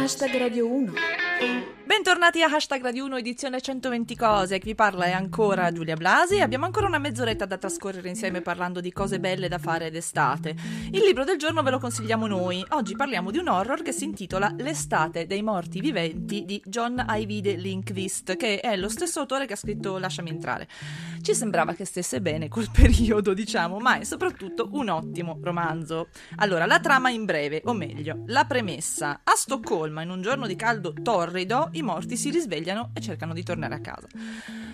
Hashtag Radio 1 Bentornati a Hashtag Radio 1 edizione 120 cose, vi parla è ancora Giulia Blasi abbiamo ancora una mezz'oretta da trascorrere insieme parlando di cose belle da fare d'estate. Il libro del giorno ve lo consigliamo noi, oggi parliamo di un horror che si intitola L'estate dei morti viventi di John Ivide Linkvist, che è lo stesso autore che ha scritto Lasciami entrare. Ci sembrava che stesse bene col periodo, diciamo, ma è soprattutto un ottimo romanzo. Allora, la trama in breve, o meglio, la premessa. A Stoccolma, in un giorno di caldo torrido, i morti si risvegliano e cercano di tornare a casa.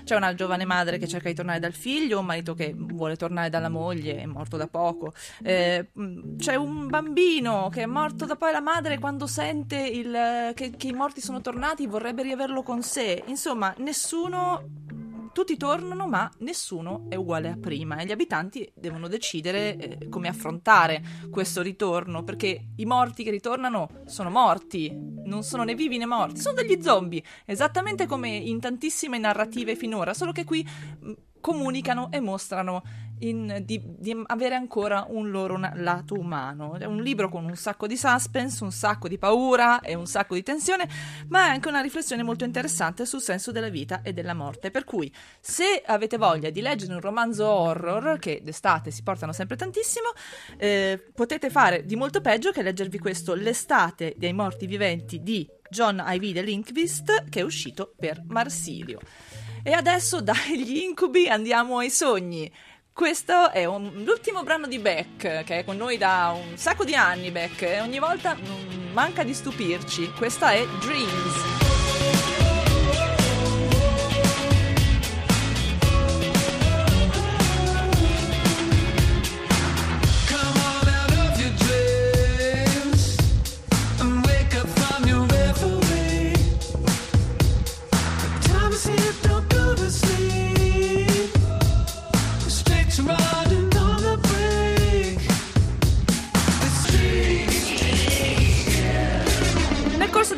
C'è una giovane madre che cerca di tornare dal figlio, un marito che vuole tornare dalla moglie, è morto da poco. Eh, c'è un bambino che è morto da poi la madre quando sente il, che, che i morti sono tornati vorrebbe riaverlo con sé. Insomma, nessuno tutti tornano, ma nessuno è uguale a prima e gli abitanti devono decidere eh, come affrontare questo ritorno, perché i morti che ritornano sono morti, non sono né vivi né morti, sono degli zombie, esattamente come in tantissime narrative finora, solo che qui mh, comunicano e mostrano in, di, di, avere ancora un loro lato umano. È un libro con un sacco di suspense, un sacco di paura e un sacco di tensione, ma è anche una riflessione molto interessante sul senso della vita e della morte. Per cui, se avete voglia di leggere un romanzo horror, che d'estate si portano sempre tantissimo, eh, potete fare di molto peggio che leggervi questo L'estate dei morti viventi di John Ivide Linkvist, che è uscito per Marsilio. E adesso dagli incubi andiamo ai sogni. Questo è un, l'ultimo brano di Beck, che è con noi da un sacco di anni, Beck, e ogni volta non manca di stupirci. Questa è Dreams.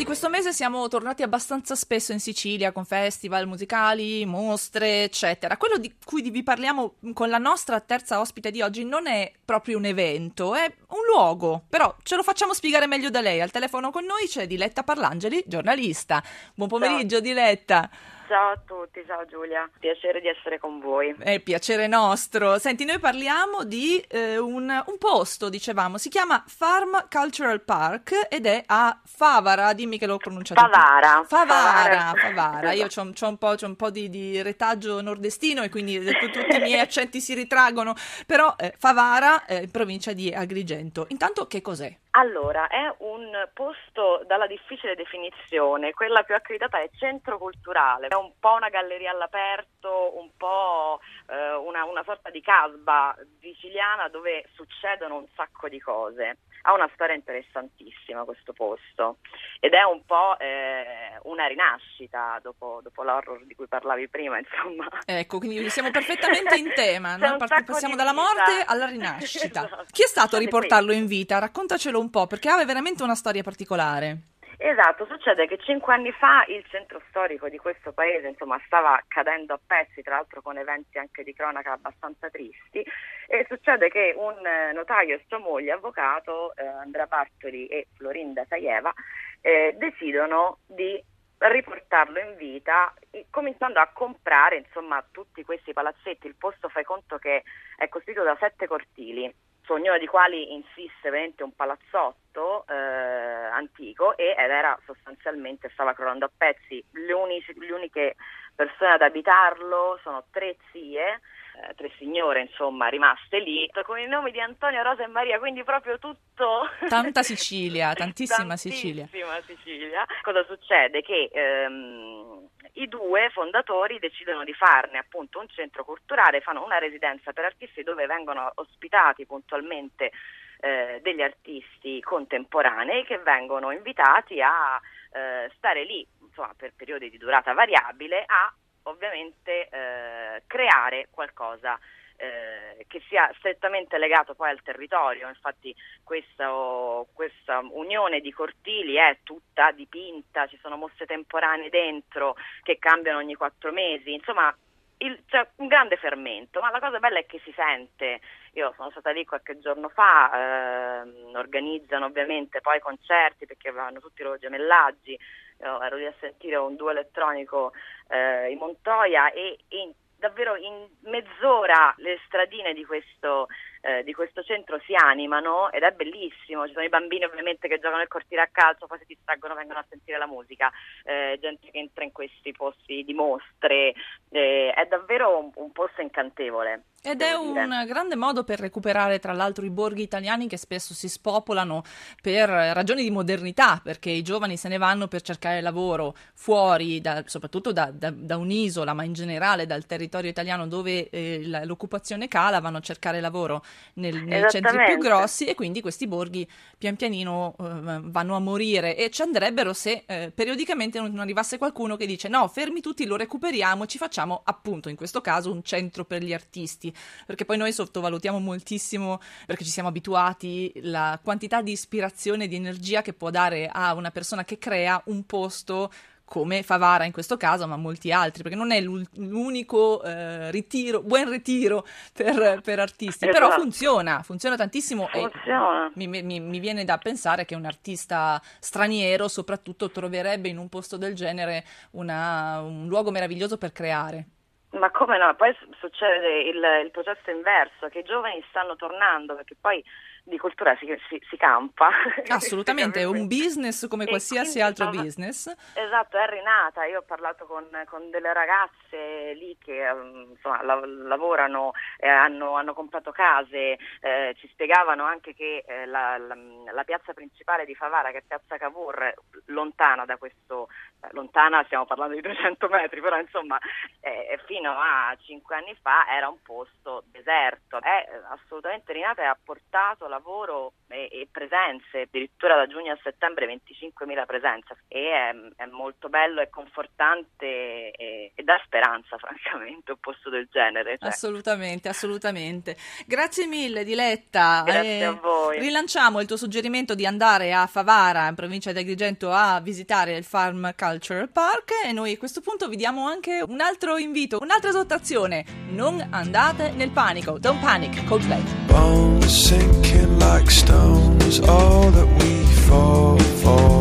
Questo mese siamo tornati abbastanza spesso in Sicilia con festival musicali, mostre, eccetera. Quello di cui vi parliamo con la nostra terza ospite di oggi non è proprio un evento, è un luogo. Però ce lo facciamo spiegare meglio da lei. Al telefono con noi c'è Diletta Parlangeli, giornalista. Buon pomeriggio, Ciao. Diletta. Ciao a tutti, ciao Giulia, piacere di essere con voi. È piacere nostro. Senti, noi parliamo di eh, un, un, posto, dicevamo, si chiama Farm Cultural Park ed è a Favara, dimmi che l'ho pronunciato. Favara. Favara, Favara. Io ho un po', un po di, di, retaggio nordestino e quindi tutti i miei accenti si ritraggono, però eh, Favara, eh, provincia di Agrigento. Intanto che cos'è? Allora, è un posto dalla difficile definizione, quella più accreditata è centro culturale, è un po' una galleria all'aperto, un po' eh, una, una sorta di casba siciliana dove succedono un sacco di cose. Ha una storia interessantissima questo posto ed è un po' eh, una rinascita dopo, dopo, l'horror di cui parlavi prima, insomma. Ecco, quindi siamo perfettamente in tema, no? passiamo dalla morte alla rinascita. esatto. Chi è stato a riportarlo in vita? Raccontacelo un po', perché ha veramente una storia particolare. Esatto, succede che cinque anni fa il centro storico di questo paese insomma, stava cadendo a pezzi, tra l'altro con eventi anche di cronaca abbastanza tristi, e succede che un eh, notaio e sua moglie, avvocato, eh, Andrea Bartoli e Florinda Sajeva, eh, decidono di riportarlo in vita cominciando a comprare insomma tutti questi palazzetti. Il posto fai conto che è costituito da sette cortili ognuno dei quali insiste veramente un palazzotto eh, antico ed era sostanzialmente, stava crollando a pezzi. Le uniche persone ad abitarlo sono tre zie, eh, tre signore insomma rimaste lì, con i nomi di Antonio, Rosa e Maria, quindi proprio tutto... Tanta Sicilia, tantissima, Sicilia. Tantissima Sicilia. Cosa succede? Che... Ehm, i due fondatori decidono di farne appunto un centro culturale, fanno una residenza per artisti dove vengono ospitati puntualmente eh, degli artisti contemporanei che vengono invitati a eh, stare lì insomma, per periodi di durata variabile a ovviamente eh, creare qualcosa eh, che sia strettamente legato poi al territorio, infatti questo, questa unione di cortili è tutta dipinta, ci sono mosse temporanee dentro che cambiano ogni quattro mesi, insomma il, c'è un grande fermento, ma la cosa bella è che si sente io sono stata lì qualche giorno fa, ehm, organizzano ovviamente poi concerti perché avevano tutti i loro gemellaggi, io ero lì a sentire un duo elettronico eh, in Montoya e in davvero in mezz'ora le stradine di questo, eh, di questo, centro si animano ed è bellissimo. Ci sono i bambini ovviamente che giocano nel cortile a calcio, poi si distraggono, vengono a sentire la musica, eh, gente che entra in questi posti di mostre. Eh, è davvero un, un posto incantevole. Ed è un dire. grande modo per recuperare tra l'altro i borghi italiani che spesso si spopolano per ragioni di modernità, perché i giovani se ne vanno per cercare lavoro fuori, da, soprattutto da, da, da, un'isola, ma in generale dal territorio italiano dove eh, l'occupazione cala, vanno a cercare lavoro nel, nei centri più grossi e quindi questi borghi pian pianino eh, vanno a morire e ci andrebbero se eh, periodicamente non arrivasse qualcuno che dice no, fermi tutti, lo recuperiamo, ci facciamo appunto in questo caso un centro per gli artisti. Perché poi noi sottovalutiamo moltissimo, perché ci siamo abituati, la quantità di ispirazione e di energia che può dare a una persona che crea un posto come Favara in questo caso, ma molti altri, perché non è l'unico eh, ritiro, buon ritiro per, per artisti, esatto. però funziona, funziona tantissimo funziona. e mi, mi, mi, viene da pensare che un artista straniero soprattutto troverebbe in un posto del genere una, un luogo meraviglioso per creare. Ma come no? Poi succede il, il, processo inverso, che i giovani stanno tornando, perché poi di cultura si, si, si campa. Assolutamente, è un business come qualsiasi altro business. Esatto, è rinata. Io ho parlato con, con delle ragazze lì che mm, insomma, la, lavorano, eh, hanno, hanno, comprato case, eh, ci spiegavano anche che eh, la, la, la, piazza principale di Favara, che è Piazza Cavour, lontana da questo, lontana stiamo parlando di 200 metri, però insomma eh, fino a 5 anni fa era un posto deserto. È eh, assolutamente rinata e ha portato lavoro e, e, presenze, addirittura da giugno a settembre 25.000 presenze e è, è molto bello e confortante e, e, dà speranza francamente un posto del genere. Cioè. Assolutamente, assolutamente. Grazie mille Diletta. Grazie eh, a voi. Rilanciamo il tuo suggerimento di andare a Favara, in provincia di Agrigento, a visitare il Farm Cultural Park e noi a questo punto vi diamo anche un altro invito, un'altra esortazione. Non andate nel panico. Don't panic, Coldplay. Bones sinking. like stones, all that we fall for.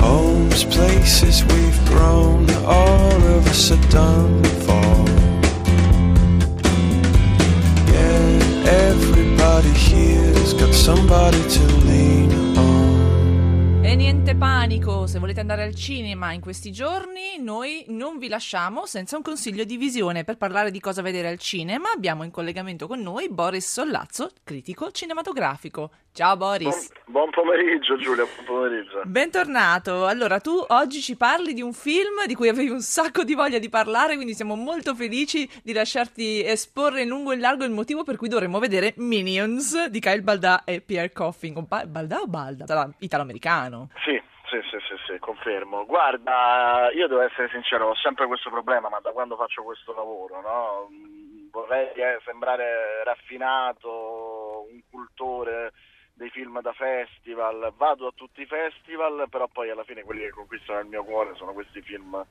Homes, places we've grown, all of us are done for. Panico, se volete andare al cinema in questi giorni, noi non vi lasciamo senza un consiglio di visione. Per parlare di cosa vedere al cinema abbiamo in collegamento con noi Boris Sollazzo, critico cinematografico. Ciao Boris. Buon, buon pomeriggio Giulia, buon pomeriggio. Bentornato. Allora, tu oggi ci parli di un film di cui avevi un sacco di voglia di parlare, quindi siamo molto felici di lasciarti esporre in lungo e in largo il motivo per cui dovremmo vedere Minions di Kyle Balda e Pierre Coffin. Balda o Balda? Italo-americano. Sì, sì, sì, sì, sì, confermo. Guarda, io devo essere sincero, ho sempre questo problema, ma da quando faccio questo lavoro, no? Mm, vorrei eh, sembrare raffinato, un cultore dei film da festival, vado a tutti i festival, però poi alla fine quelli che conquistano il mio cuore sono questi film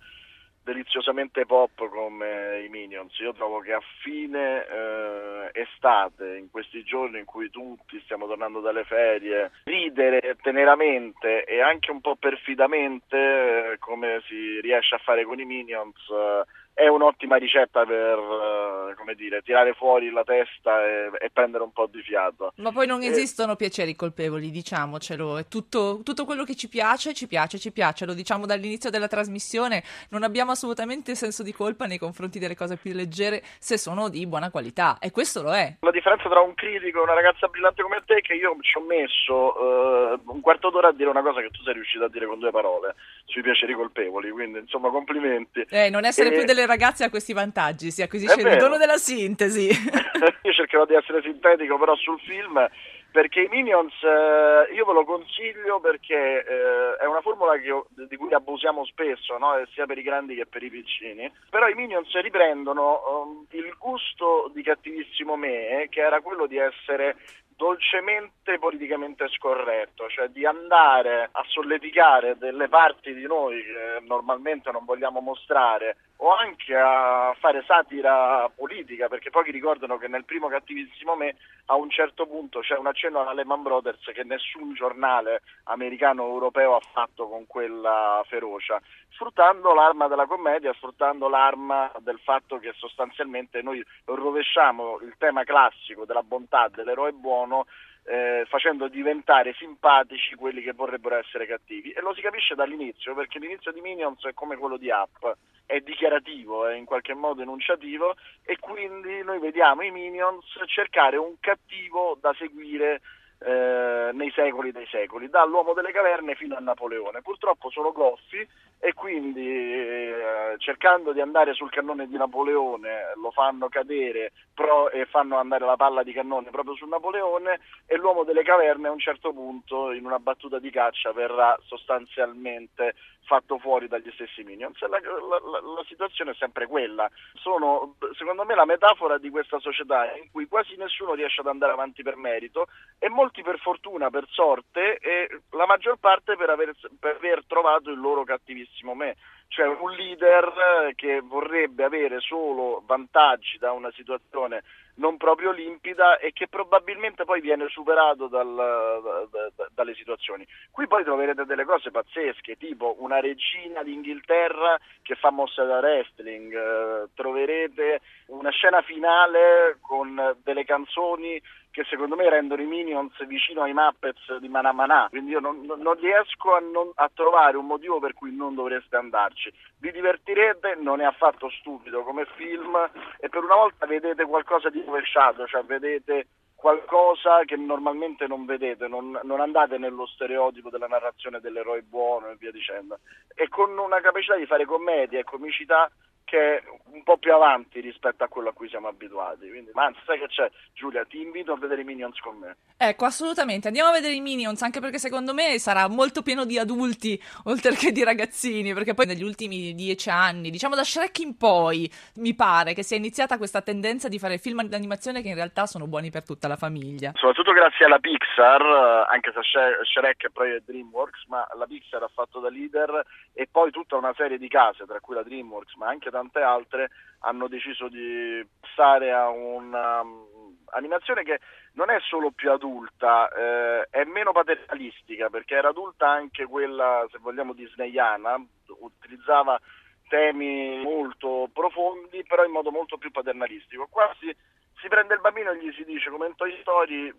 deliziosamente pop come i Minions. Io trovo che a fine eh, estate, in questi giorni in cui tutti stiamo tornando dalle ferie, ridere teneramente e anche un po' perfidamente, eh, come si riesce a fare con i Minions, eh, è un'ottima ricetta per eh, come dire, tirare fuori la testa e, e, prendere un po' di fiato. Ma poi non e... esistono piaceri colpevoli, diciamocelo, è tutto, tutto, quello che ci piace, ci piace, ci piace, lo diciamo dall'inizio della trasmissione, non abbiamo assolutamente senso di colpa nei confronti delle cose più leggere se sono di buona qualità e questo lo è. La differenza tra un critico e una ragazza brillante come te è che io ci ho messo uh, un quarto d'ora a dire una cosa che tu sei riuscito a dire con due parole sui piaceri colpevoli, quindi insomma complimenti. Eh, non essere e... più delle ragazze ha questi vantaggi, si acquisisce il dono della sintesi. io cercherò di essere sintetico però sul film perché i Minions eh, io ve lo consiglio perché eh, è una formula io, di cui abusiamo spesso, no? sia per i grandi che per i piccini, però i Minions riprendono um, il gusto di cattivissimo me, che era quello di essere dolcemente politicamente scorretto, cioè di andare a solleticare delle parti di noi che normalmente non vogliamo mostrare o anche a fare satira politica, perché pochi ricordano che nel primo cattivissimo me a un certo punto c'è un accenno alla Lehman Brothers che nessun giornale americano o europeo ha fatto con quella ferocia, sfruttando l'arma della commedia, sfruttando l'arma del fatto che sostanzialmente noi rovesciamo il tema classico della bontà, dell'eroe buono eh, facendo diventare simpatici quelli che vorrebbero essere cattivi e lo si capisce dall'inizio perché l'inizio di Minions è come quello di Up è dichiarativo, è in qualche modo enunciativo e quindi noi vediamo i Minions cercare un cattivo da seguire eh, nei secoli dei secoli, dall'uomo delle caverne fino a Napoleone. Purtroppo sono goffi e quindi eh, cercando di andare sul cannone di Napoleone lo fanno cadere pro, e fanno andare la palla di cannone proprio su Napoleone e l'uomo delle caverne a un certo punto in una battuta di caccia verrà sostanzialmente fatto fuori dagli stessi Minions. La, la, la, la, situazione è sempre quella. Sono, secondo me, la metafora di questa società in cui quasi nessuno riesce ad andare avanti per merito e molti per fortuna, per sorte e la maggior parte per aver, per aver trovato il loro cattivissimo me cioè un leader che vorrebbe avere solo vantaggi da una situazione non proprio limpida e che probabilmente poi viene superato dal, da, da, dalle situazioni. Qui poi troverete delle cose pazzesche, tipo una regina d'Inghilterra che fa mosse da wrestling, eh, troverete una scena finale con delle canzoni che secondo me rendono i Minions vicino ai Muppets di Manamana, quindi io non, non riesco a, non, a, trovare un motivo per cui non dovreste andarci. Vi divertirete, non è affatto stupido come film e per una volta vedete qualcosa di rovesciato, cioè vedete qualcosa che normalmente non vedete, non, non, andate nello stereotipo della narrazione dell'eroe buono e via dicendo. E con una capacità di fare commedia e comicità che è un po' più avanti rispetto a quello a cui siamo abituati. Quindi, ma anzi, sai che c'è, Giulia? Ti invito a vedere i Minions con me. Ecco, assolutamente. Andiamo a vedere i Minions, anche perché secondo me sarà molto pieno di adulti oltre che di ragazzini. Perché poi negli ultimi dieci anni, diciamo da Shrek in poi, mi pare che sia iniziata questa tendenza di fare film d'animazione che in realtà sono buoni per tutta la famiglia. Soprattutto grazie alla Pixar, anche se Shrek è poi DreamWorks, ma la Pixar ha fatto da leader e poi tutta una serie di case, tra cui la DreamWorks, ma anche tante altre hanno deciso di passare a un'animazione um, che non è solo più adulta, eh, è meno paternalistica perché era adulta anche quella, se vogliamo, disneyana, utilizzava temi molto profondi però in modo molto più paternalistico. Qua si, si prende il bambino e gli si dice come in Toy Story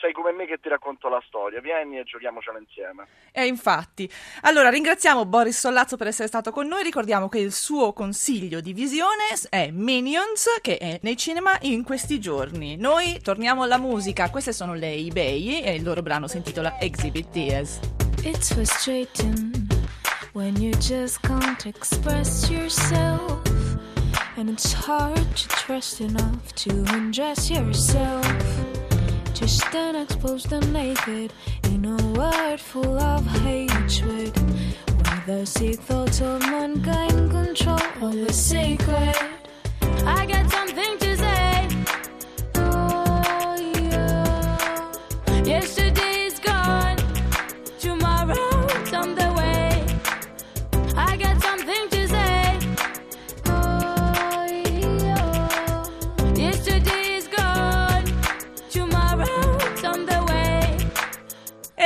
sei come me che ti racconto la storia, vieni e giochiamocela insieme. E infatti. Allora, ringraziamo Boris Sollazzo per essere stato con noi, ricordiamo che il suo consiglio di visione è Minions, che è nei cinema in questi giorni. Noi torniamo alla musica, queste sono le eBay e il loro brano si intitola Exhibit Tears. It's frustrating when you just can't express yourself And it's hard to trust enough to undress yourself To stand exposed and naked in a world full of hatred. Where the sick thoughts of mankind control all the sacred. I got something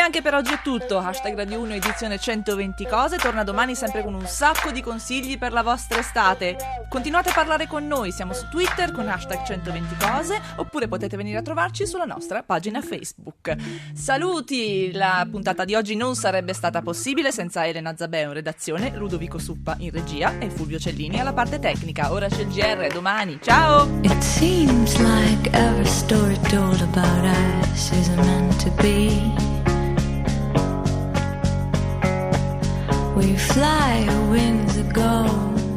anche per oggi è tutto. Hashtag Radio 1 edizione 120 cose. Torna domani sempre con un sacco di consigli per la vostra estate. Continuate a parlare con noi. Siamo su Twitter con hashtag 120 cose oppure potete venire a trovarci sulla nostra pagina Facebook. Saluti! La puntata di oggi non sarebbe stata possibile senza Elena Zabeo in redazione, Ludovico Suppa in regia e Fulvio Cellini alla parte tecnica. Ora c'è il GR, domani. Ciao! It seems like every story told about us isn't meant to be. We fly, winds go.